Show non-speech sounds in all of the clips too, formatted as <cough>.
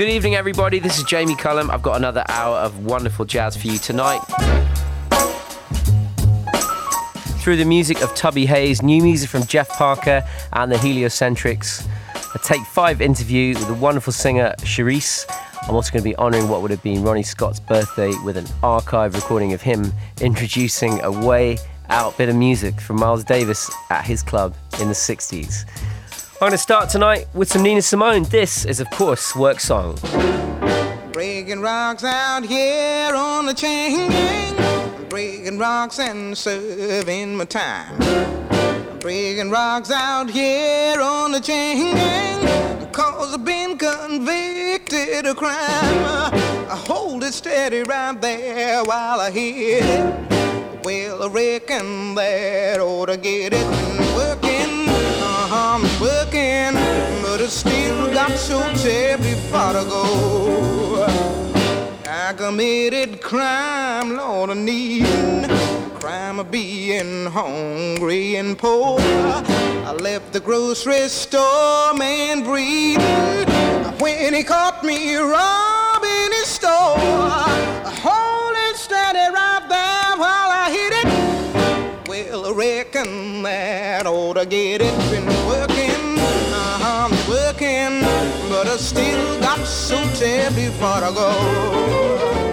Good evening, everybody. This is Jamie Cullum. I've got another hour of wonderful jazz for you tonight. Through the music of Tubby Hayes, new music from Jeff Parker and the Heliocentrics, a Take 5 interview with the wonderful singer Cherise. I'm also going to be honouring what would have been Ronnie Scott's birthday with an archive recording of him introducing a way out bit of music from Miles Davis at his club in the 60s. I'm going to start tonight with some Nina Simone. This is, of course, Work Song. Breaking rocks out here on the chain gang. Breaking rocks and serving my time. Breaking rocks out here on the chain gang. Cause I've been convicted of crime. I hold it steady right there while I hit it. Well, I reckon that ought to get it working. Uh-huh, I'm working, still got so terribly far to go. I committed crime, Lord, I need crime of being hungry and poor. I left the grocery store man breathing when he caught me robbing his store. Holding steady right there while I hit it. Well, I reckon that ought to get it. Been still got so terribly far to go.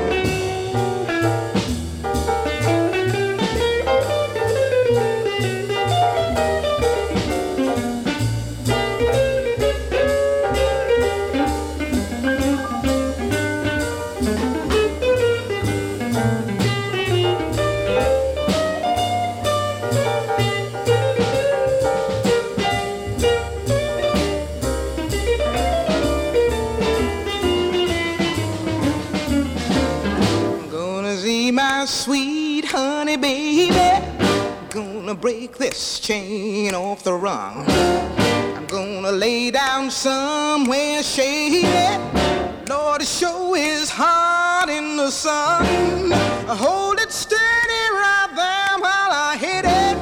Sun. Hold it steady right there while I hit it.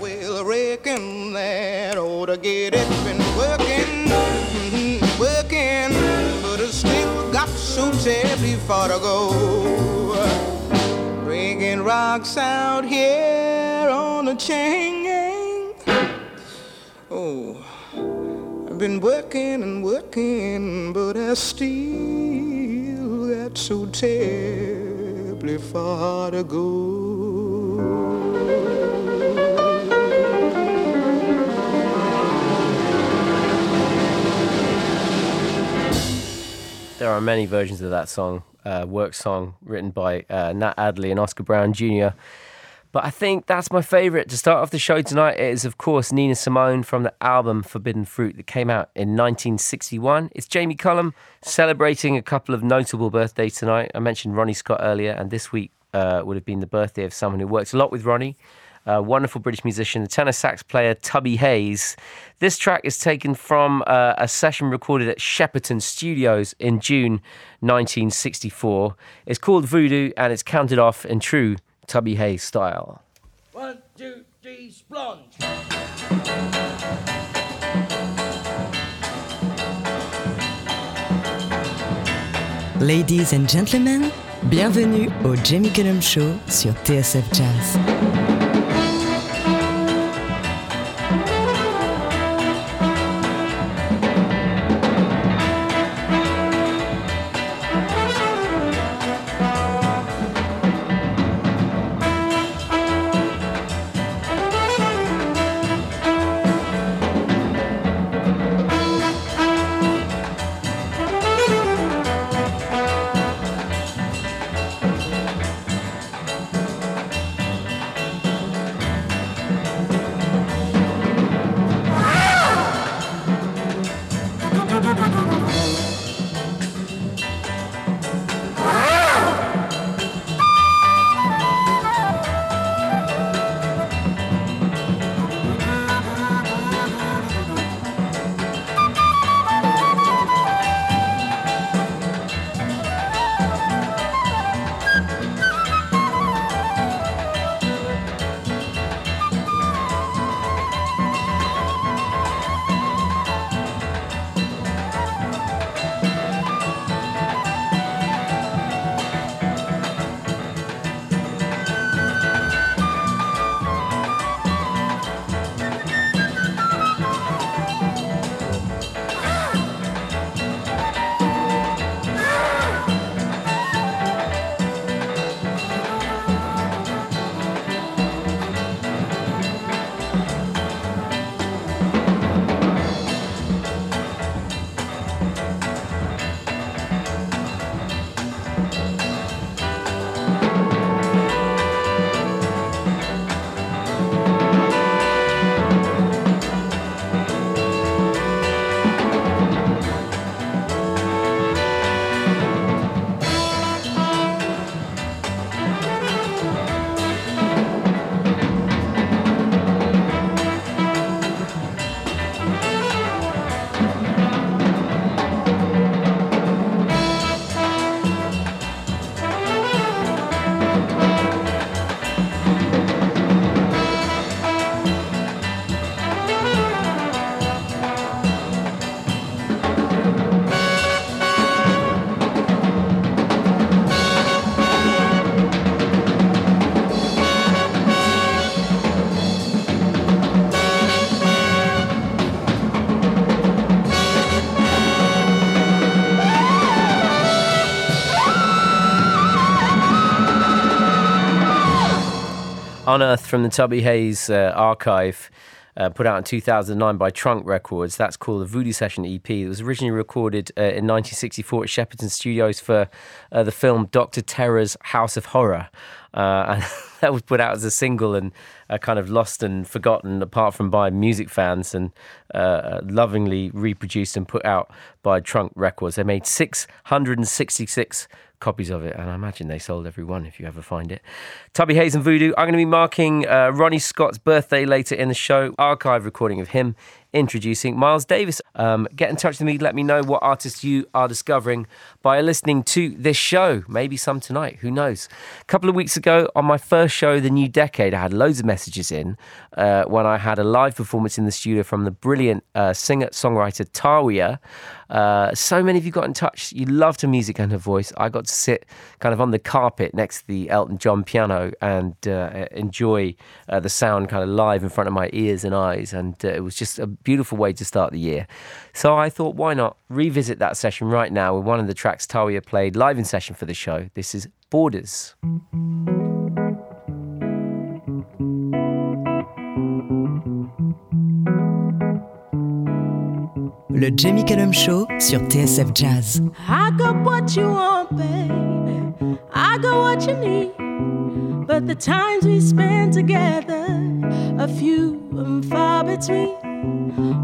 Well, I reckon that ought to get it. Been working, mhm, working, but I still got so terribly far to go. Breaking rocks out here on the chain. Oh, I've been working and working, but I still so terribly far to go. There are many versions of that song, uh, work song, written by uh, Nat Adderley and Oscar Brown Jr. But I think that's my favourite. To start off the show tonight, it is, of course, Nina Simone from the album Forbidden Fruit that came out in 1961. It's Jamie Cullum celebrating a couple of notable birthdays tonight. I mentioned Ronnie Scott earlier, and this week uh, would have been the birthday of someone who worked a lot with Ronnie. A wonderful British musician, the tenor sax player Tubby Hayes. This track is taken from uh, a session recorded at Shepperton Studios in June 1964. It's called Voodoo and it's counted off in true Tubby Hayes style. One, two, three, splunge. Ladies and gentlemen, bienvenue au Jamie Cullum Show sur TSF Jazz. Unearthed from the Tubby Hayes uh, archive, uh, put out in 2009 by Trunk Records. That's called the Voodoo Session EP. It was originally recorded uh, in 1964 at Shepperton Studios for uh, the film Dr. Terror's House of Horror. Uh, <laughs> and that was put out as a single and uh, kind of lost and forgotten, apart from by music fans, and uh, lovingly reproduced and put out by Trunk Records. They made 666 copies of it, and I imagine they sold every one if you ever find it. Tubby Hayes and Voodoo. I'm going to be marking uh, Ronnie Scott's birthday later in the show. Archive recording of him introducing Miles Davis. Um, get in touch with me. Let me know what artists you are discovering by listening to this show. Maybe some tonight. Who knows? A couple of weeks ago, on my first show, The New Decade, I had loads of messages in uh, when I had a live performance in the studio from the brilliant uh, singer songwriter Tawiah. Uh, so many of you got in touch. You loved her music and her voice. I got to sit kind of on the carpet next to the Elton John piano and uh, enjoy uh, the sound kind of live in front of my ears and eyes. And uh, it was just a beautiful way to start the year. So I thought, why not revisit that session right now with one of the tracks Tawiah played live in session for the show. This is Borders. Le Jamie Cullum Show sur TSF Jazz. I got what you want, baby. I got what you need. But the times we spend together, a few and far between.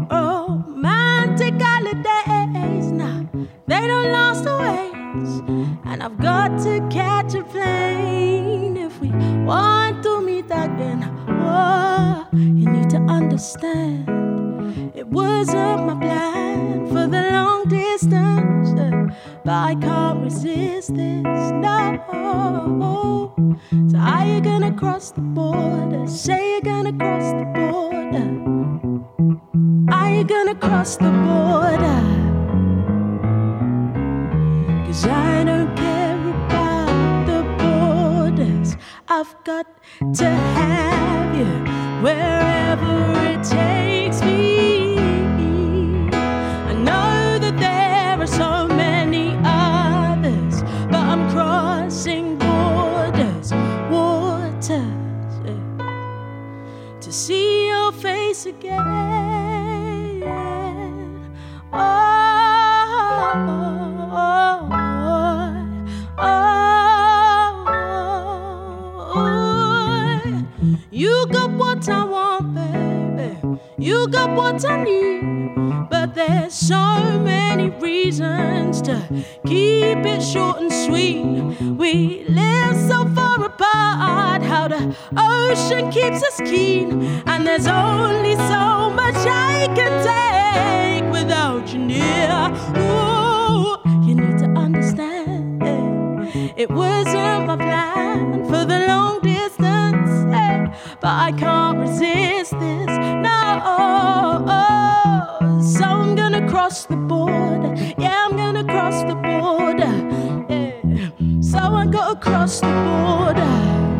Romantic holidays, nah, they don't last always. And I've got to catch a plane if we want to meet again. Oh, you need to understand. It wasn't my plan for the long distance, uh, but I can't resist this. No. So are you gonna cross the border? Say you're gonna cross the border. Are you gonna cross the border? Cause I don't care about the borders. I've got to have you wherever it takes face again. Oh, oh, oh, you got what I want, baby. You got what I need. But there's so many reasons to keep it short and sweet. We live so far apart, how the ocean keeps us keen. And there's only so much I can take without you near. Ooh, you need to understand. It wasn't my plan for the long eh, but I can't resist this. No, so I'm gonna cross the border. Yeah, I'm gonna cross the border. Yeah, so I gotta cross the border.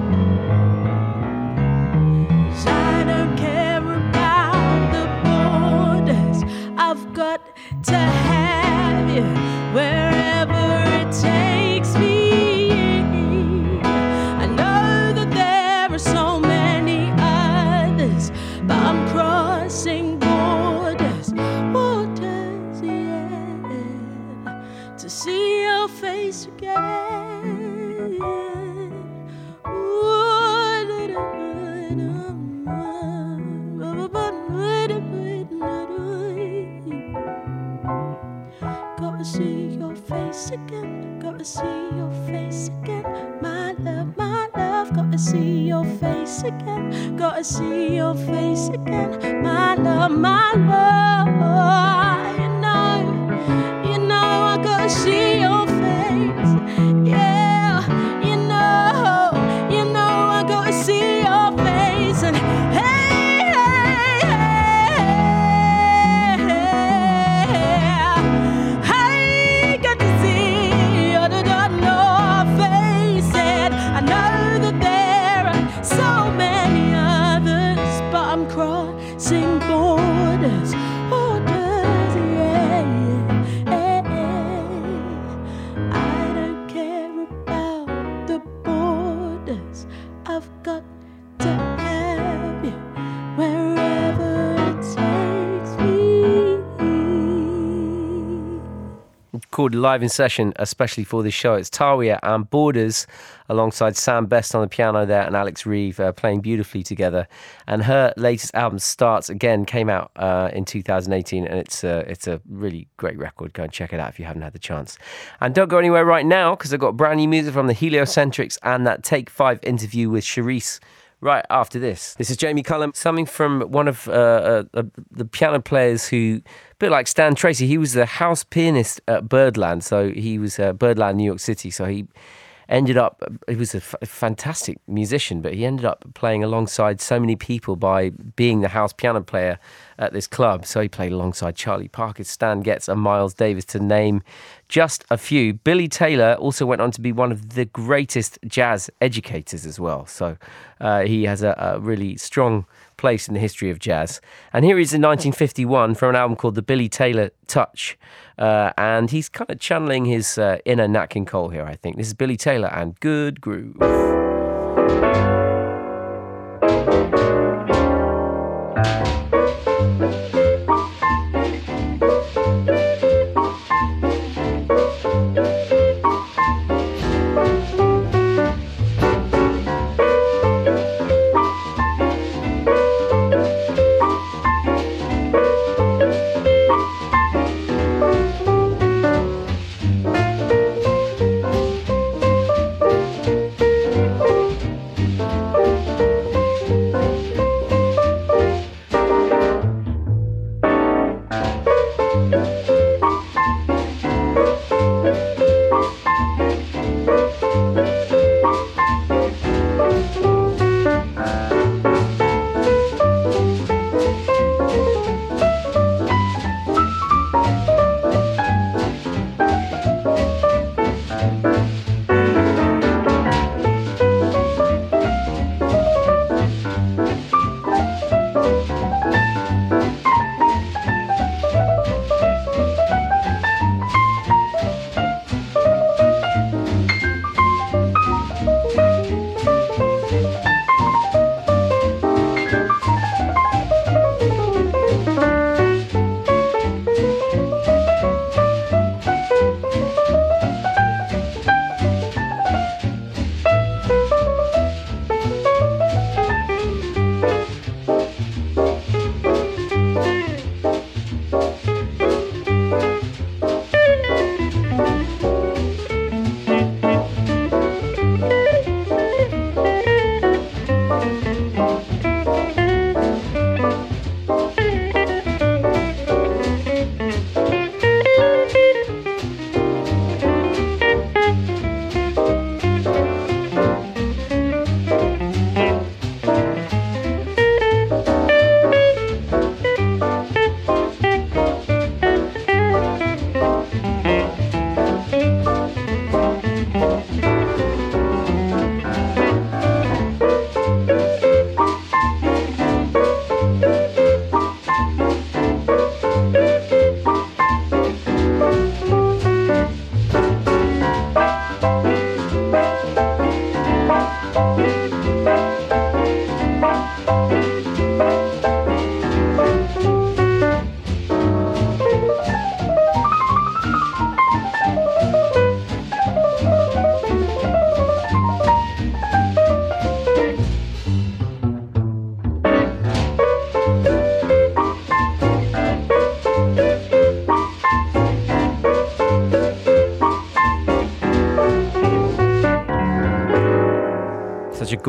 Live in session, especially for this show. It's Tawiah and Borders alongside Sam Best on the piano there and Alex Reeve uh, playing beautifully together. And her latest album, Starts Again, came out uh, in 2018 and it's, uh, it's a really great record. Go and check it out if you haven't had the chance. And don't go anywhere right now because I've got brand new music from the Heliocentrics and that Take 5 interview with Cherise right after this. This is Jamie Cullum, something from one of uh, uh, uh, the piano players who, a bit like Stan Tracey, he was the house pianist at Birdland. So he was uh, Birdland, New York City. So he ended up, he was a fantastic musician, but he ended up playing alongside so many people by being the house piano player at this club. So he played alongside Charlie Parker, Stan Getz, and Miles Davis, to name just a few. Billy Taylor also went on to be one of the greatest jazz educators as well. So uh, he has a, a, really strong place in the history of jazz. And here he is in 1951 from an album called The Billy Taylor Touch. Uh, and he's kind of channeling his uh, inner Nat King Cole here, I think. This is Billy Taylor and Good Groove.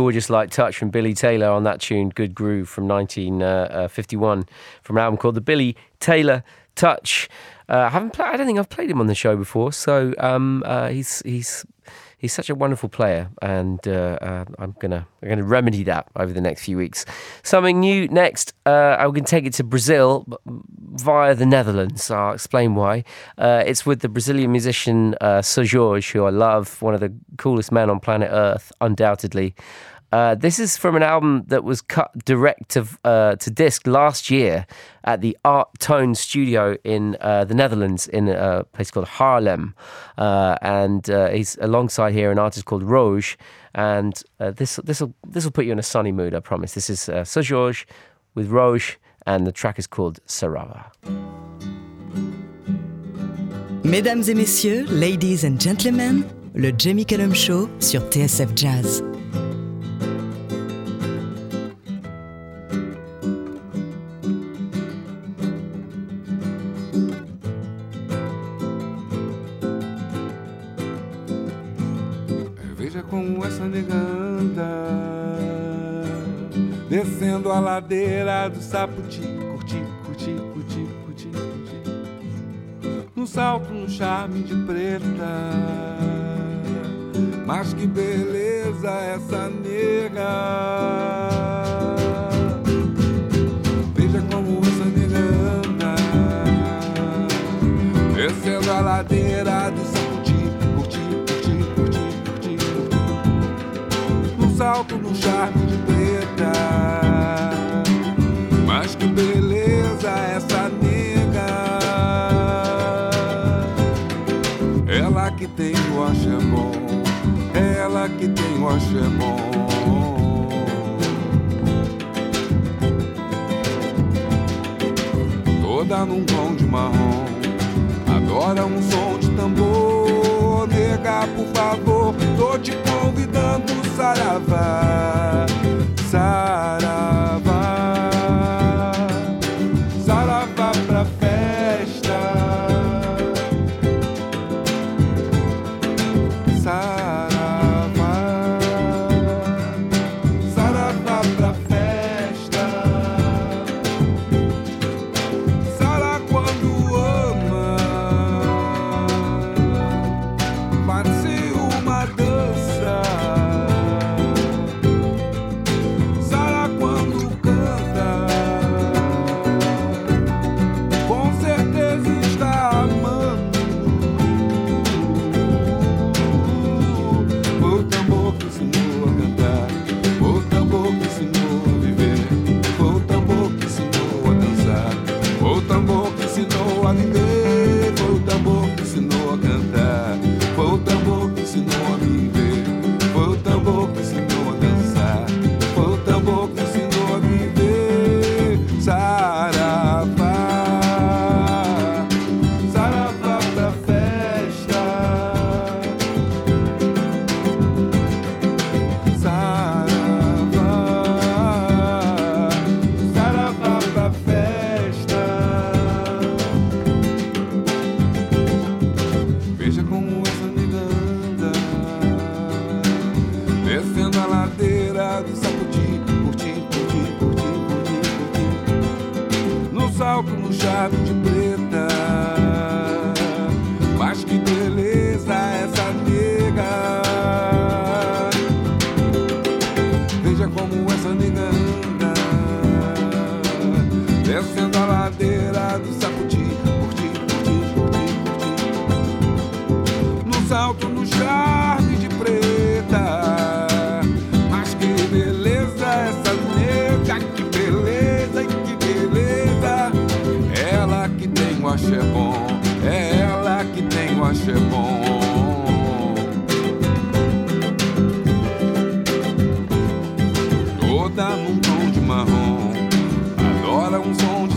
Gorgeous light touch from Billy Taylor on that tune, Good Groove from 1951, uh, uh, from an album called The Billy Taylor Touch. Uh, I haven't played. I don't think I've played him on the show before, so um, uh, he's he's he's such a wonderful player, and uh, uh, I'm gonna I'm gonna remedy that over the next few weeks. Something new next. I'm gonna take it to Brazil via the Netherlands. I'll explain why. It's with the Brazilian musician uh, Seu Jorge, who I love, one of the coolest men on planet Earth, undoubtedly. Uh, this is from an album that was cut direct to, uh, to disc last year at the Art Tone Studio in uh, the Netherlands in a place called Haarlem. Uh, and uh, he's alongside here an artist called Roge. And this this will this will put you in a sunny mood, I promise. This is uh, Seu Jorge with Roge, and the track is called Sarava. Mesdames et messieurs, ladies and gentlemen, le Jamie Cullum Show sur TSF Jazz. Veja como essa nega anda Descendo a ladeira do Saputi, curtir, curti, curti, curti, curti. Num salto, um charme de preta. Mas que beleza essa nega. Veja como essa nega anda descendo a ladeira salto charme de preta. Mas que beleza essa nega. Ela que tem o axé bom, ela que tem o axé bom. toda num tom de marrom. Adora um som de tambor, nega, por favor, te convidando, saravá, saravá. marrom. Agora um som de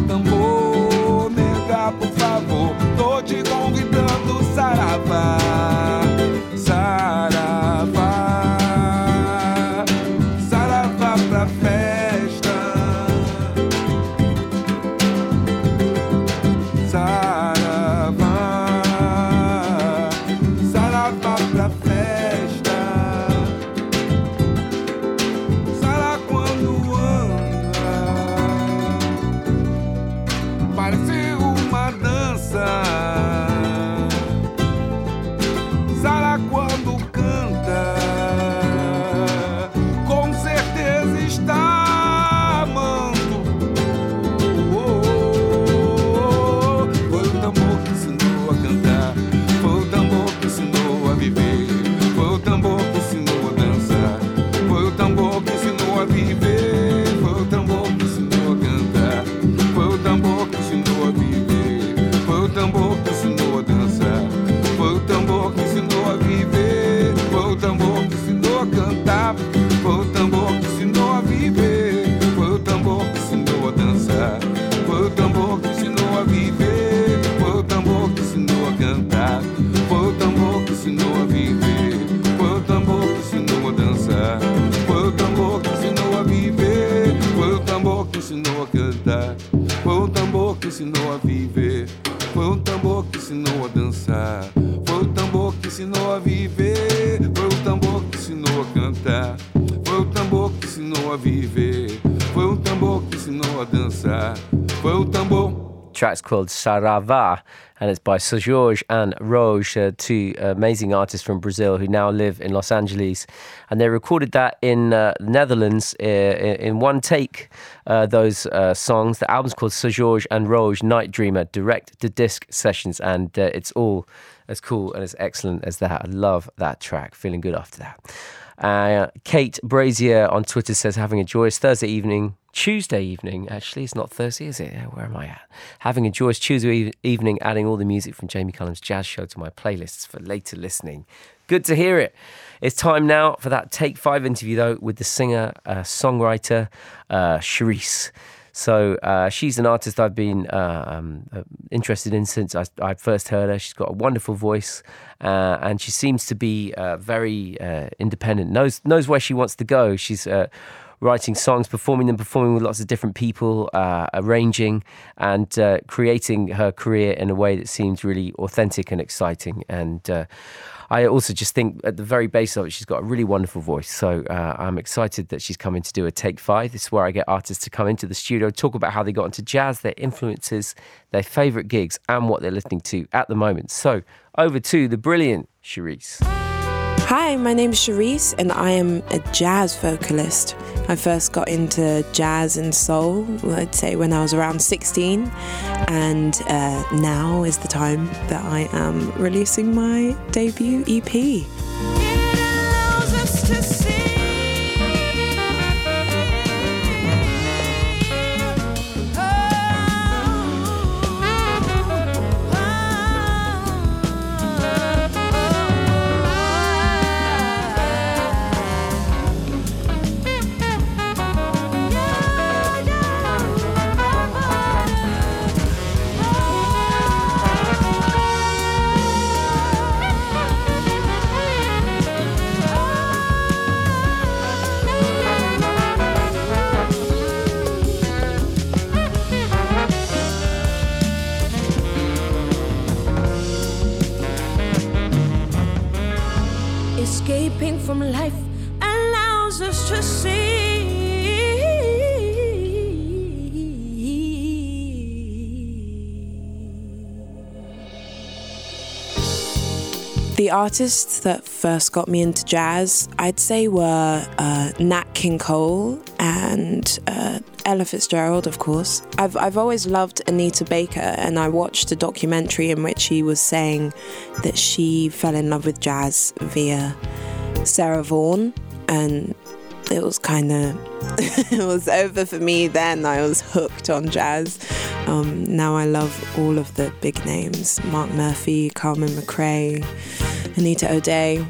viver. Foi um tambor que ensinou a dançar. Foi um tambor. track's called Sarava, and it's by Seu Jorge and Roge, uh, two amazing artists from Brazil who now live in Los Angeles. And they recorded that in uh, the Netherlands uh, in one take, uh, those uh, songs. The album's called Seu Jorge and Roge Night Dreamer Direct to Disc Sessions, and uh, it's all as cool and as excellent as that. I love that track. Feeling good after that. Uh, Kate Brazier on Twitter says, having a joyous Thursday evening, Tuesday evening. Actually, it's not Thursday, is it? Where am I at? Having a joyous Tuesday eve- evening, adding all the music from Jamie Cullum's jazz show to my playlists for later listening. Good to hear it. It's time now for that Take Five interview, though, with the singer, uh, songwriter, uh. So uh, she's an artist I've been uh, um, uh, interested in since I, I first heard her. She's got a wonderful voice, uh, and she seems to be uh, very uh, independent. knows knows where she wants to go. She's writing songs, performing them, performing with lots of different people, uh, arranging and uh, creating her career in a way that seems really authentic and exciting. And uh, I also just think at the very base of it, she's got a really wonderful voice. So uh, I'm excited that she's coming to do a take five. This is where I get artists to come into the studio, talk about how they got into jazz, their influences, their favorite gigs, and what they're listening to at the moment. So over to the brilliant Cherise. Hi, my name is Cherise, and I am a jazz vocalist. I first got into jazz and soul, I'd say, when I was around 16, and uh, now is the time that I am releasing my debut EP. The artists that first got me into jazz, I'd say, were uh, Nat King Cole and uh, Ella Fitzgerald, of course. I've, I've always loved Anita Baker, and I watched a documentary in which she was saying that she fell in love with jazz via Sarah Vaughan, and it was kind of <laughs> it was over for me then. I was hooked on jazz. Um, now I love all of the big names: Mark Murphy, Carmen McRae, Anita O'Day.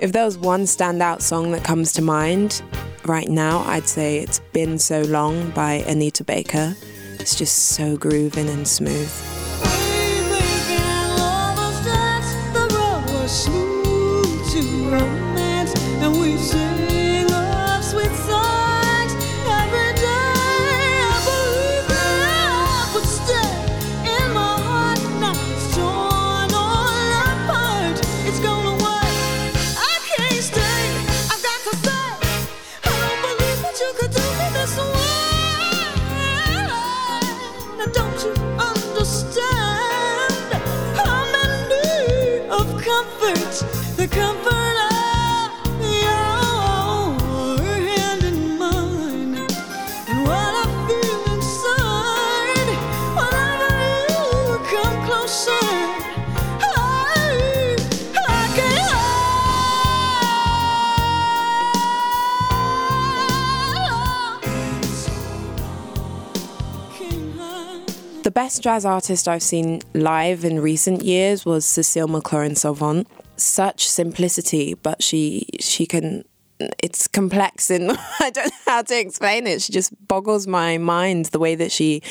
If there was one standout song that comes to mind right now, I'd say it's Been So Long by Anita Baker. It's just so grooving and smooth. Best jazz artist I've seen live in recent years was Cecile McLorin Salvant. Such simplicity, but she she can. It's complex, and <laughs> I don't know how to explain it. She just boggles my mind the way that she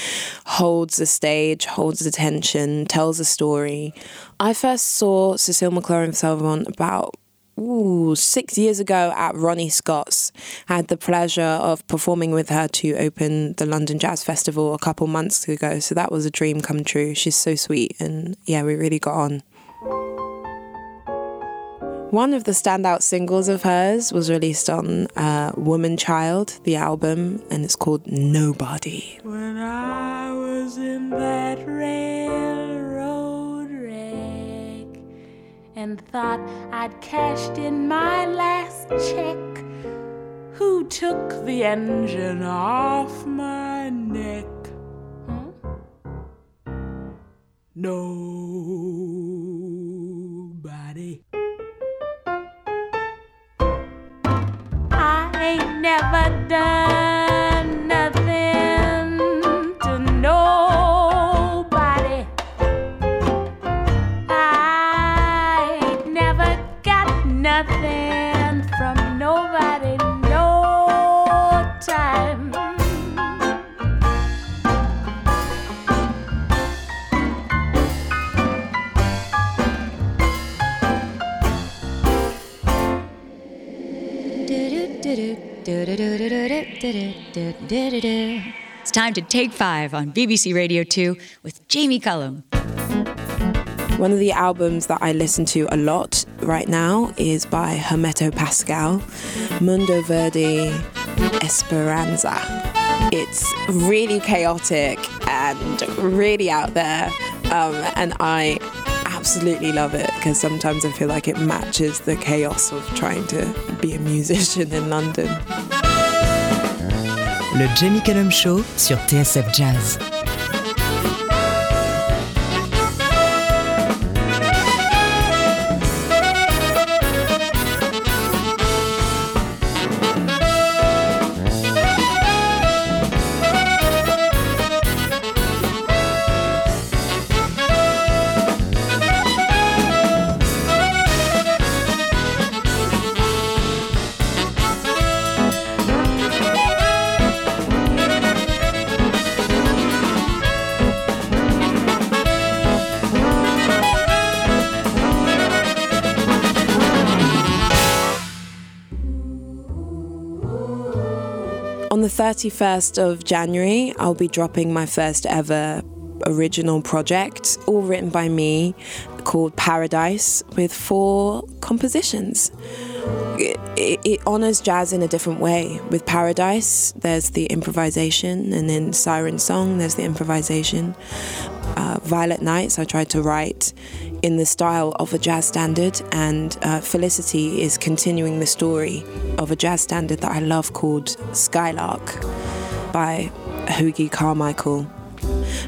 holds the stage, holds attention, tells a story. I first saw Cecile McLorin Salvant about ooh, six years ago at Ronnie Scott's. I had the pleasure of performing with her to open the London Jazz Festival a couple months ago. So that was a dream come true. She's so sweet, and yeah, we really got on. One of the standout singles of hers was released on uh, WomanChild, the album, and it's called Nobody. When I was in that railroad and thought I'd cashed in my last check, who took the engine off my neck? Huh? Nobody. I ain't never done It's time to take five on BBC Radio 2 with Jamie Cullum. One of the albums that I listen to a lot right now is by Hermeto Pascoal, Mundo Verde Esperanza. It's really chaotic and really out there, um, and I absolutely love it because sometimes I feel like it matches the chaos of trying to be a musician in London. Le Jamie Cullum Show sur TSF Jazz. The 31st of January, I'll be dropping my first ever original project, all written by me, called Paradise, with four compositions. It, it, it honors jazz in a different way. With Paradise, there's the improvisation, and in Siren Song, there's the improvisation. Uh, Violet Nights, I tried to write in the style of a jazz standard, and uh, Felicity is continuing the story of a jazz standard that I love called Skylark by Hoagy Carmichael.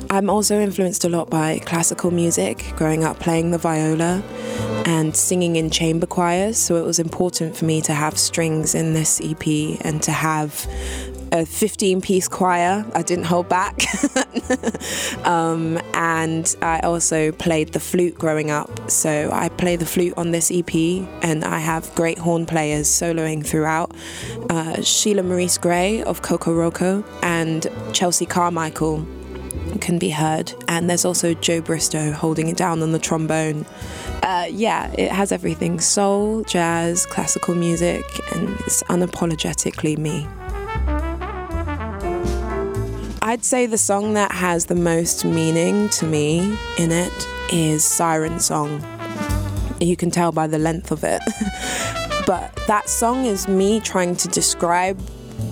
I'm also influenced a lot by classical music, growing up playing the viola and singing in chamber choirs, so it was important for me to have strings in this EP and to have a 15 piece choir. I didn't hold back. <laughs> um, and I also played the flute growing up. So I play the flute on this EP, and I have great horn players soloing throughout uh, Sheila Maurice Grey of Kokoroko and Chelsea Carmichael can be heard. And there's also Joe Bristow holding it down on the trombone. Uh, yeah, it has everything soul, jazz, classical music, and it's unapologetically me. I'd say the song that has the most meaning to me in it is Siren Song. You can tell by the length of it. <laughs> but that song is me trying to describe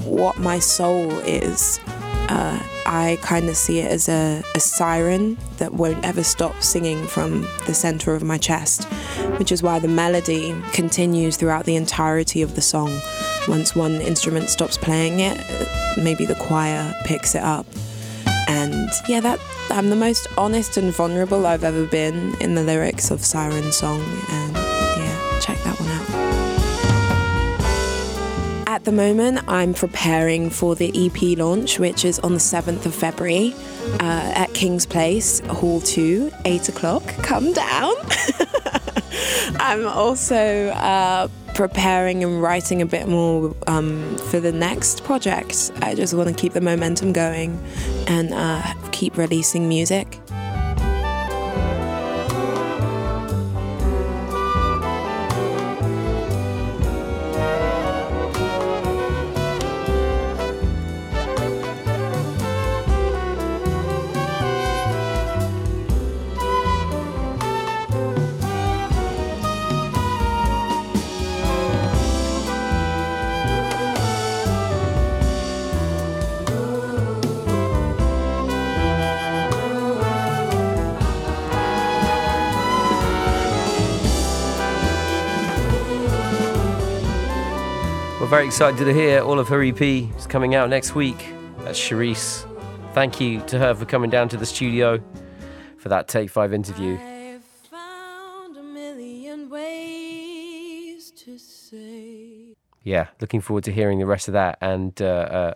what my soul is. Uh, I kind of see it as a, a siren that won't ever stop singing from the center of my chest, which is why the melody continues throughout the entirety of the song. Once one instrument stops playing it, maybe the choir picks it up. And yeah, that I'm the most honest and vulnerable I've ever been in the lyrics of Siren Song. And yeah, check that one out. At the moment, I'm preparing for the EP launch, which is on the 7th of February uh, at King's Place, Hall 2, 8 o'clock. Come down. <laughs> I'm also uh, preparing and writing a bit more um, for the next project. I just want to keep the momentum going and uh, keep releasing music. Very excited to hear all of her EP is coming out next week. That's Cherise. Thank you to her for coming down to the studio for that Take 5 interview. I found a million ways to say. Yeah, looking forward to hearing the rest of that. And uh, uh,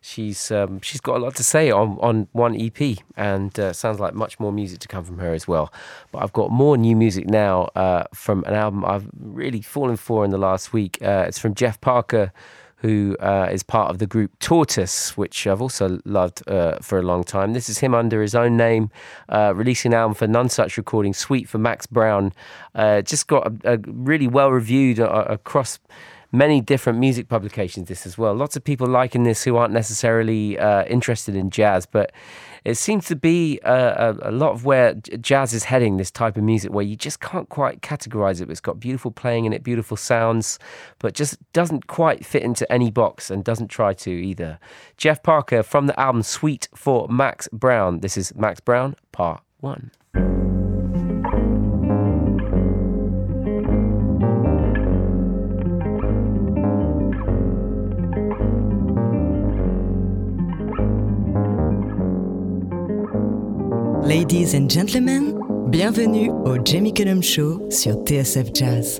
she's um, she's got a lot to say on, on one EP, and uh, sounds like much more music to come from her as well. But I've got more new music now uh, from an album I've really fallen for in the last week. Uh, it's from Jeff Parker, who uh, is part of the group Tortoise, which I've also loved uh, for a long time. This is him under his own name, uh, releasing an album for Nonesuch Recording, Suite for Max Brown. Just got a, a really well reviewed across many different music publications this as well. Lots of people liking this who aren't necessarily uh, interested in jazz but it seems to be a, a, a lot of where jazz is heading this type of music where you just can't quite categorize it. It's got beautiful playing in it beautiful sounds but just doesn't quite fit into any box and doesn't try to either. Jeff parker from the album suite for max brown. This is max brown part one Ladies and gentlemen, bienvenue au Jamie Cullum Show sur TSF Jazz.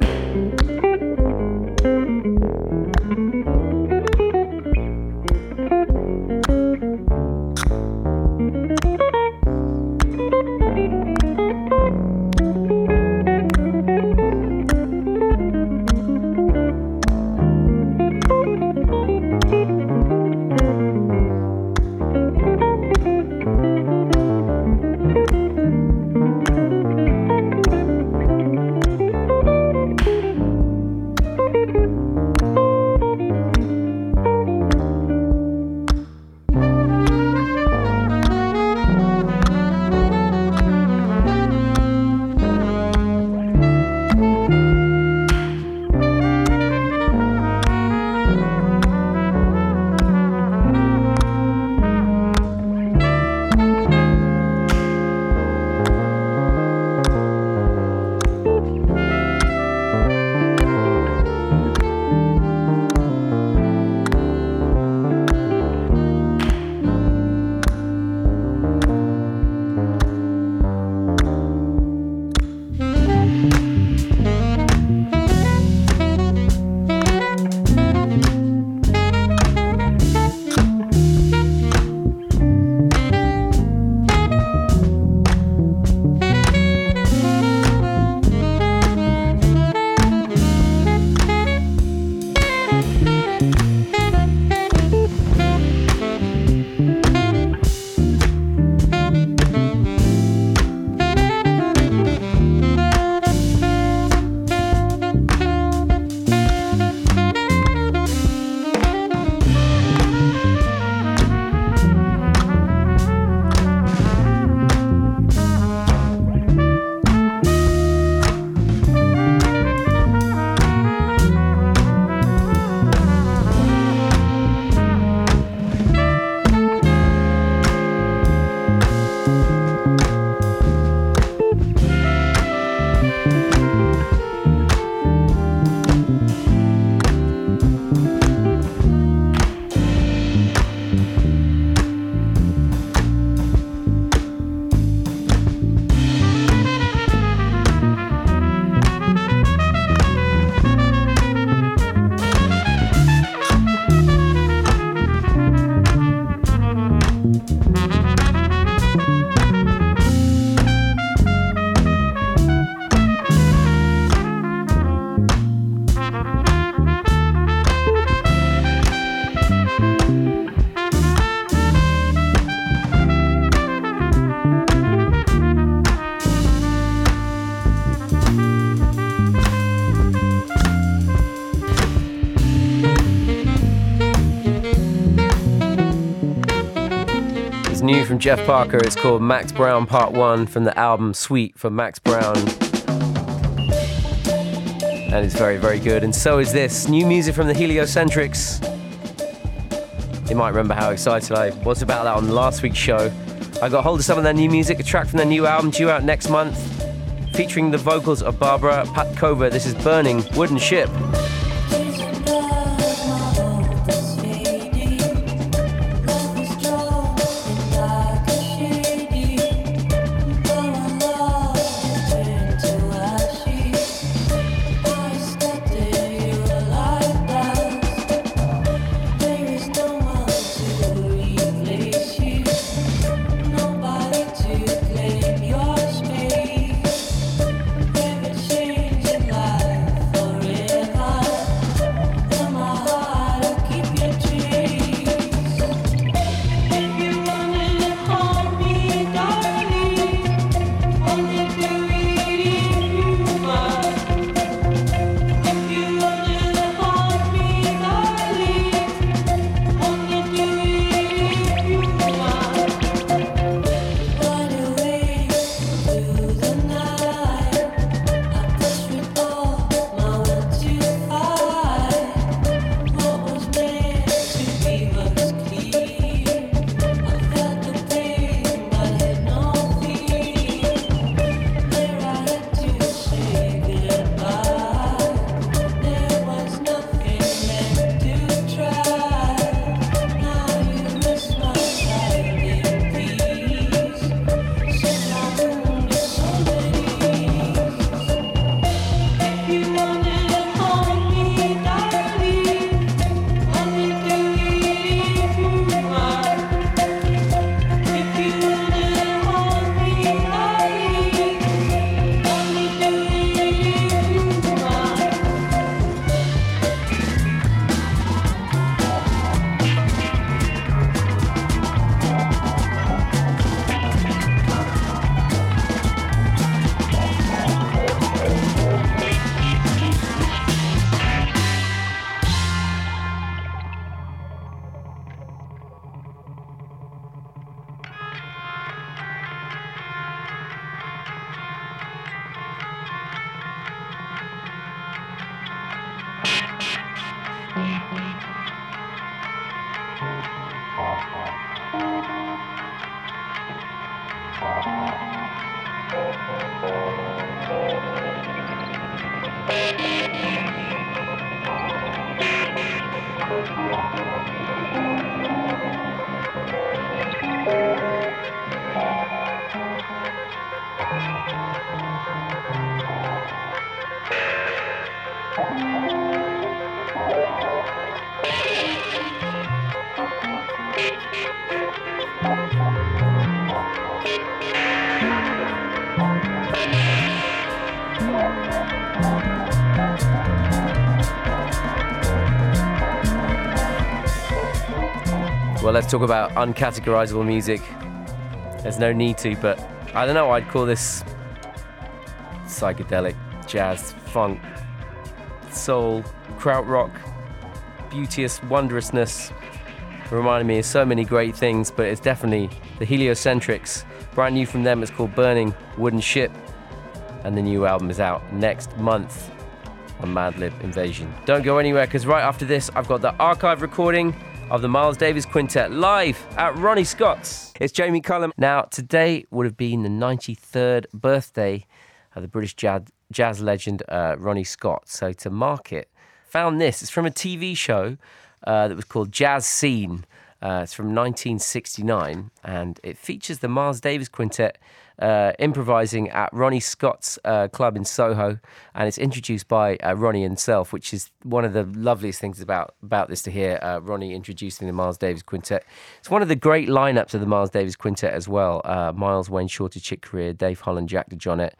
Jeff Parker. It's called Max Brown Part 1 from the album Suite for Max Brown. And it's very, very good. And so is this new music from the Heliocentrics. You might remember how excited I was about that on last week's show. I got hold of some of their new music, a track from their new album due out next month, featuring the vocals of Barbara Patkova. This is Burning Wooden Ship. Let's talk about uncategorizable music. There's no need to, but I don't know, I'd call this psychedelic, jazz, funk, soul, krautrock, beauteous wondrousness. Reminded me of so many great things, but it's definitely the Heliocentrics. Brand new from them, it's called Burning Wooden Ship, and the new album is out next month on Madlib Invazion. Don't go anywhere because right after this, I've got the archive recording of the Miles Davis Quintet live at Ronnie Scott's. It's Jamie Cullum. Now, today would have been the 93rd birthday of the British jazz, legend uh, Ronnie Scott. So, to mark it, found this. It's from a TV show uh, that was called Jazz Scene. Uh, it's from 1969 and it features the Miles Davis Quintet uh, improvising at Ronnie Scott's uh, club in Soho, and it's introduced by uh, Ronnie himself, which is one of the loveliest things about about this to hear. Uh, Ronnie introducing the Miles Davis Quintet. It's one of the great lineups of the Miles Davis Quintet as well. Uh, Miles Wayne Shorter, Chick Corea, Dave Holland, Jack DeJohnette.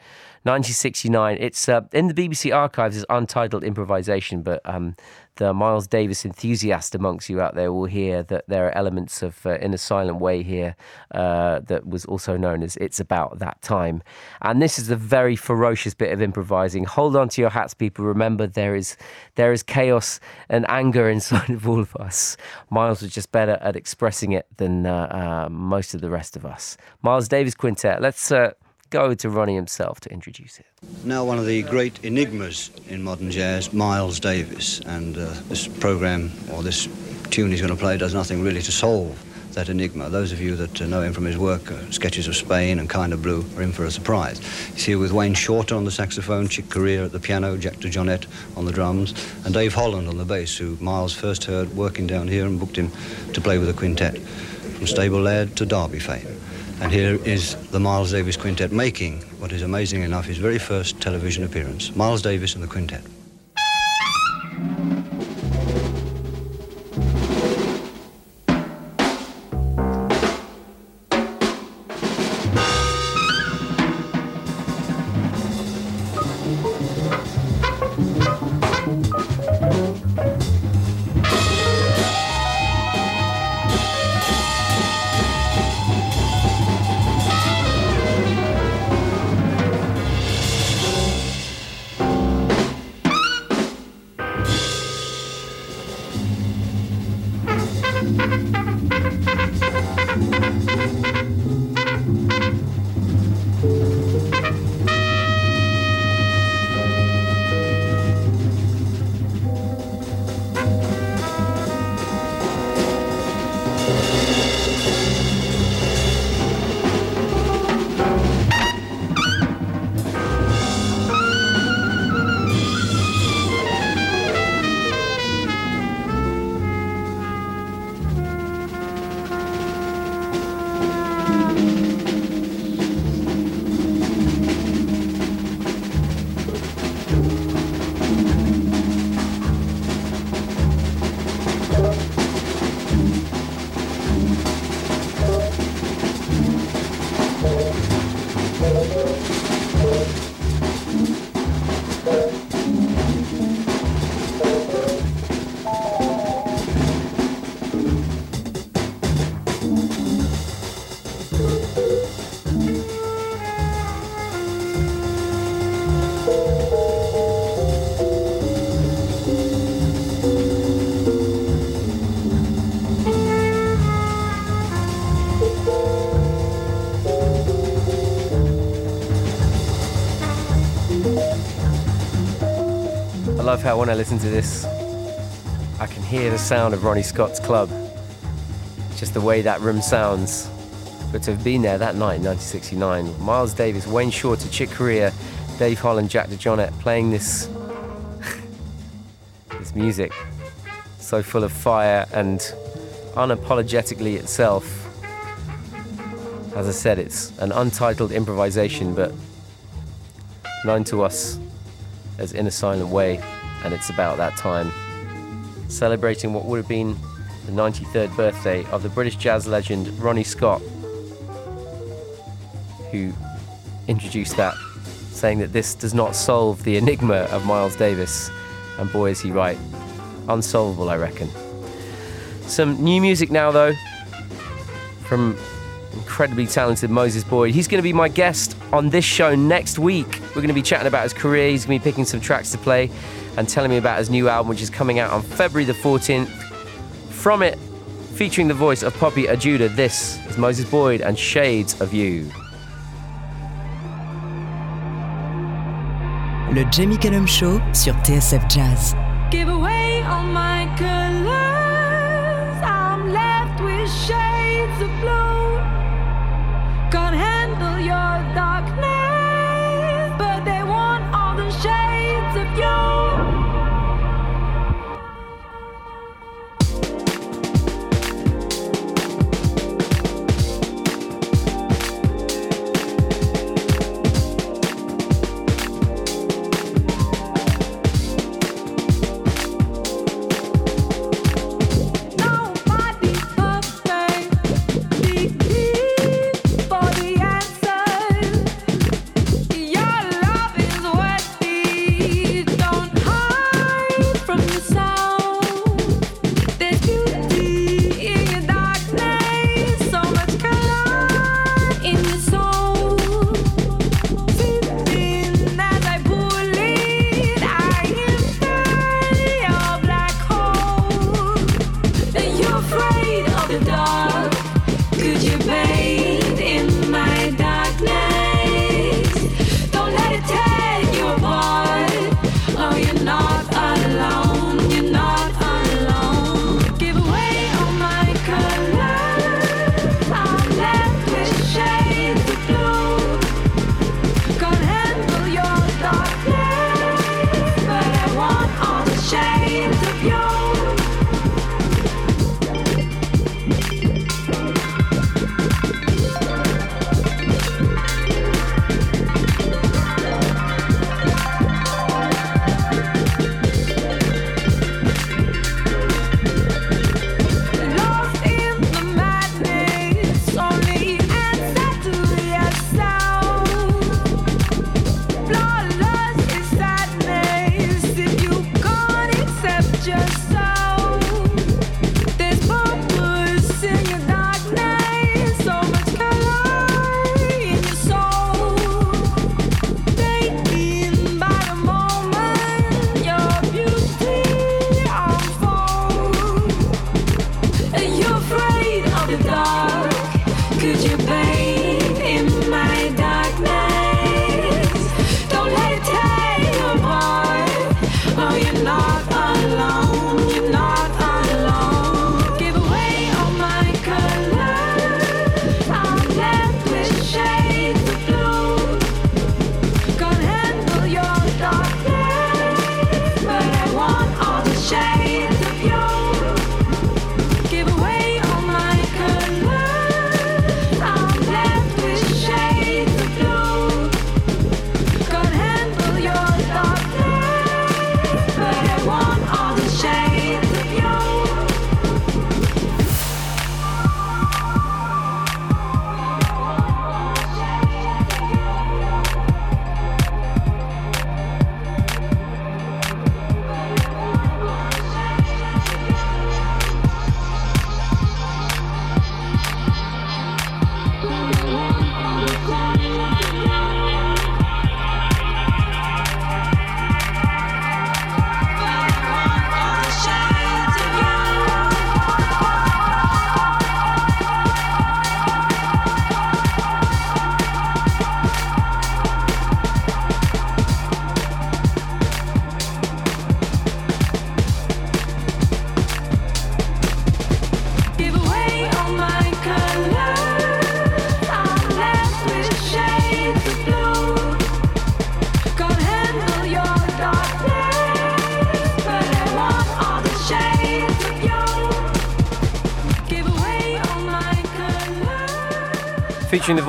1969. It's uh, in the BBC archives as untitled improvisation, but um, the Miles Davis enthusiast amongst you out there will hear that there are elements of uh, In a Silent Way here uh, that was also known as It's About That Time. And this is a very ferocious bit of improvising. Hold on to your hats, people. Remember, there is there is chaos and anger inside of all of us. Miles was just better at expressing it than uh, uh, most of the rest of us. Miles Davis Quintet. Let's uh, go to Ronnie himself to introduce it. Now, one of the great enigmas in modern jazz, Miles Davis, and uh, this program or this tune he's going to play does nothing really to solve that enigma. Those of you that uh, know him from his work, uh, Sketches of Spain and Kind of Blue, are in for a surprise. He's here with Wayne Shorter on the saxophone, Chick Corea at the piano, Jack DeJohnette on the drums, and Dave Holland on the bass, who Miles first heard working down here and booked him to play with the quintet, from Stable Laird to Derby fame. And here is the Miles Davis Quintet making what is amazing enough his very first television appearance. Miles Davis and the Quintet. When I listen to this, I can hear the sound of Ronnie Scott's club. Just the way that room sounds. but to have been there that night in 1969, Miles Davis, Wayne Shorter, Chick Corea, Dave Holland, Jack DeJohnette playing this <sighs> this music so full of fire and unapologetically itself. As I said, it's an untitled improvisation, but known to us as In a Silent Way, and it's about that time, celebrating what would have been the 93rd birthday of the British jazz legend Ronnie Scott, who introduced that, saying that this does not solve the enigma of Miles Davis. And boy, is he right. Unsolvable, I reckon. Some new music now, though, from incredibly talented Moses Boyd. He's going to be my guest on this show next week. We're going to be chatting about his career. He's going to be picking some tracks to play and telling me about his new album, which is coming out on February the 14th. From it, featuring the voice of Poppy Ajudha, this is Moses Boyd and Shades of You. Le Jamie Cullum Show sur TSF Jazz. Give away all my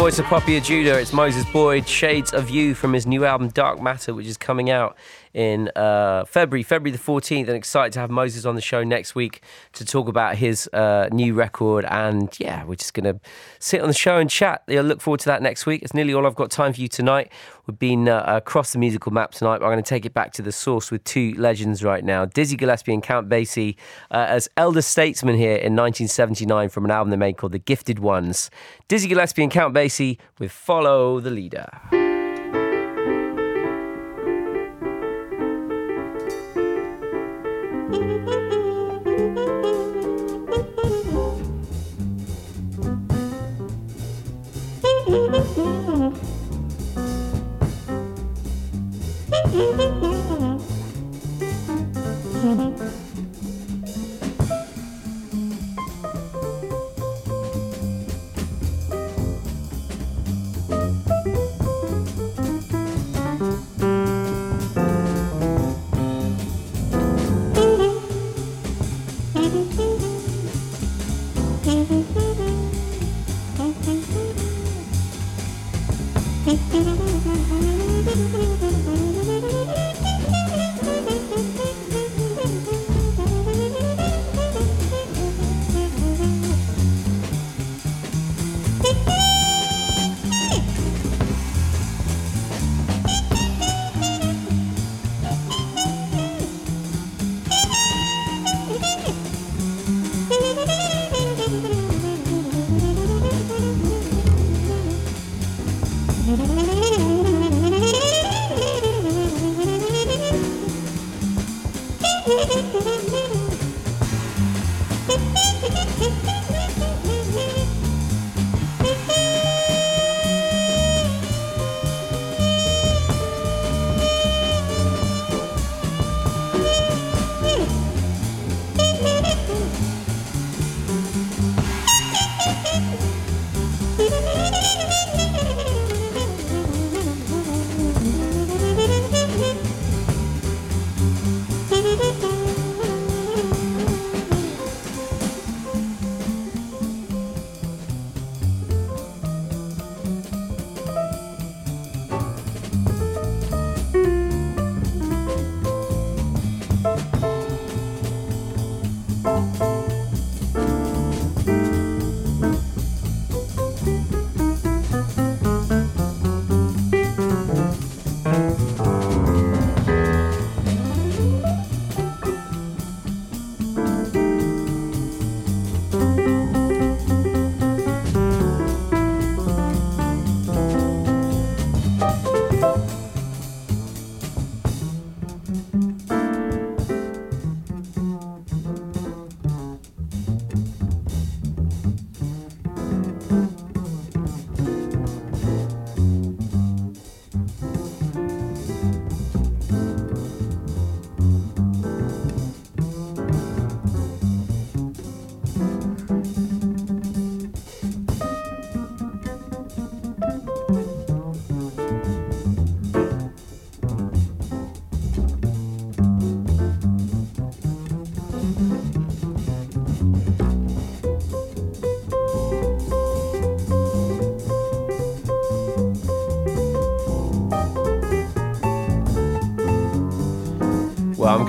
voice of Poppy Ajudha, it's Moses Boyd, Shades of You from his new album Dark Matter, which is coming out in uh, February, February the 14th. And excited to have Moses on the show next week to talk about his uh, new record. And yeah, we're just going to sit on the show and chat. I look forward to that next week. It's nearly all I've got time for you tonight. We've been uh, across the musical map tonight, but I'm going to take it back to the source with two legends right now Dizzy Gillespie and Count Basie uh, as elder statesmen here in 1979 from an album they made called The Gifted Ones. Dizzy Gillespie and Count Basie with Follow the Leader. Well,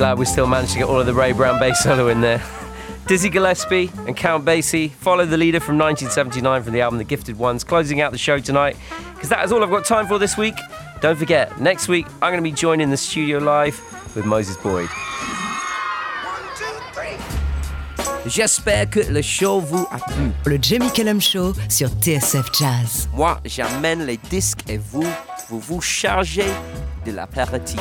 glad we still managed to get all of the Ray Brown bass solo in there. <laughs> Dizzy Gillespie and Count Basie follow the leader from 1979 from the album The Gifted Ones, closing out the show tonight because that is all I've got time for this week. Don't forget, next week I'm going to be joining the studio live with Moses Boyd. J'espère que le show vous a plu. Le Jamie Cullum Show sur TSF Jazz. Moi, j'amène les disques et vous, vous vous chargez de l'apéritif.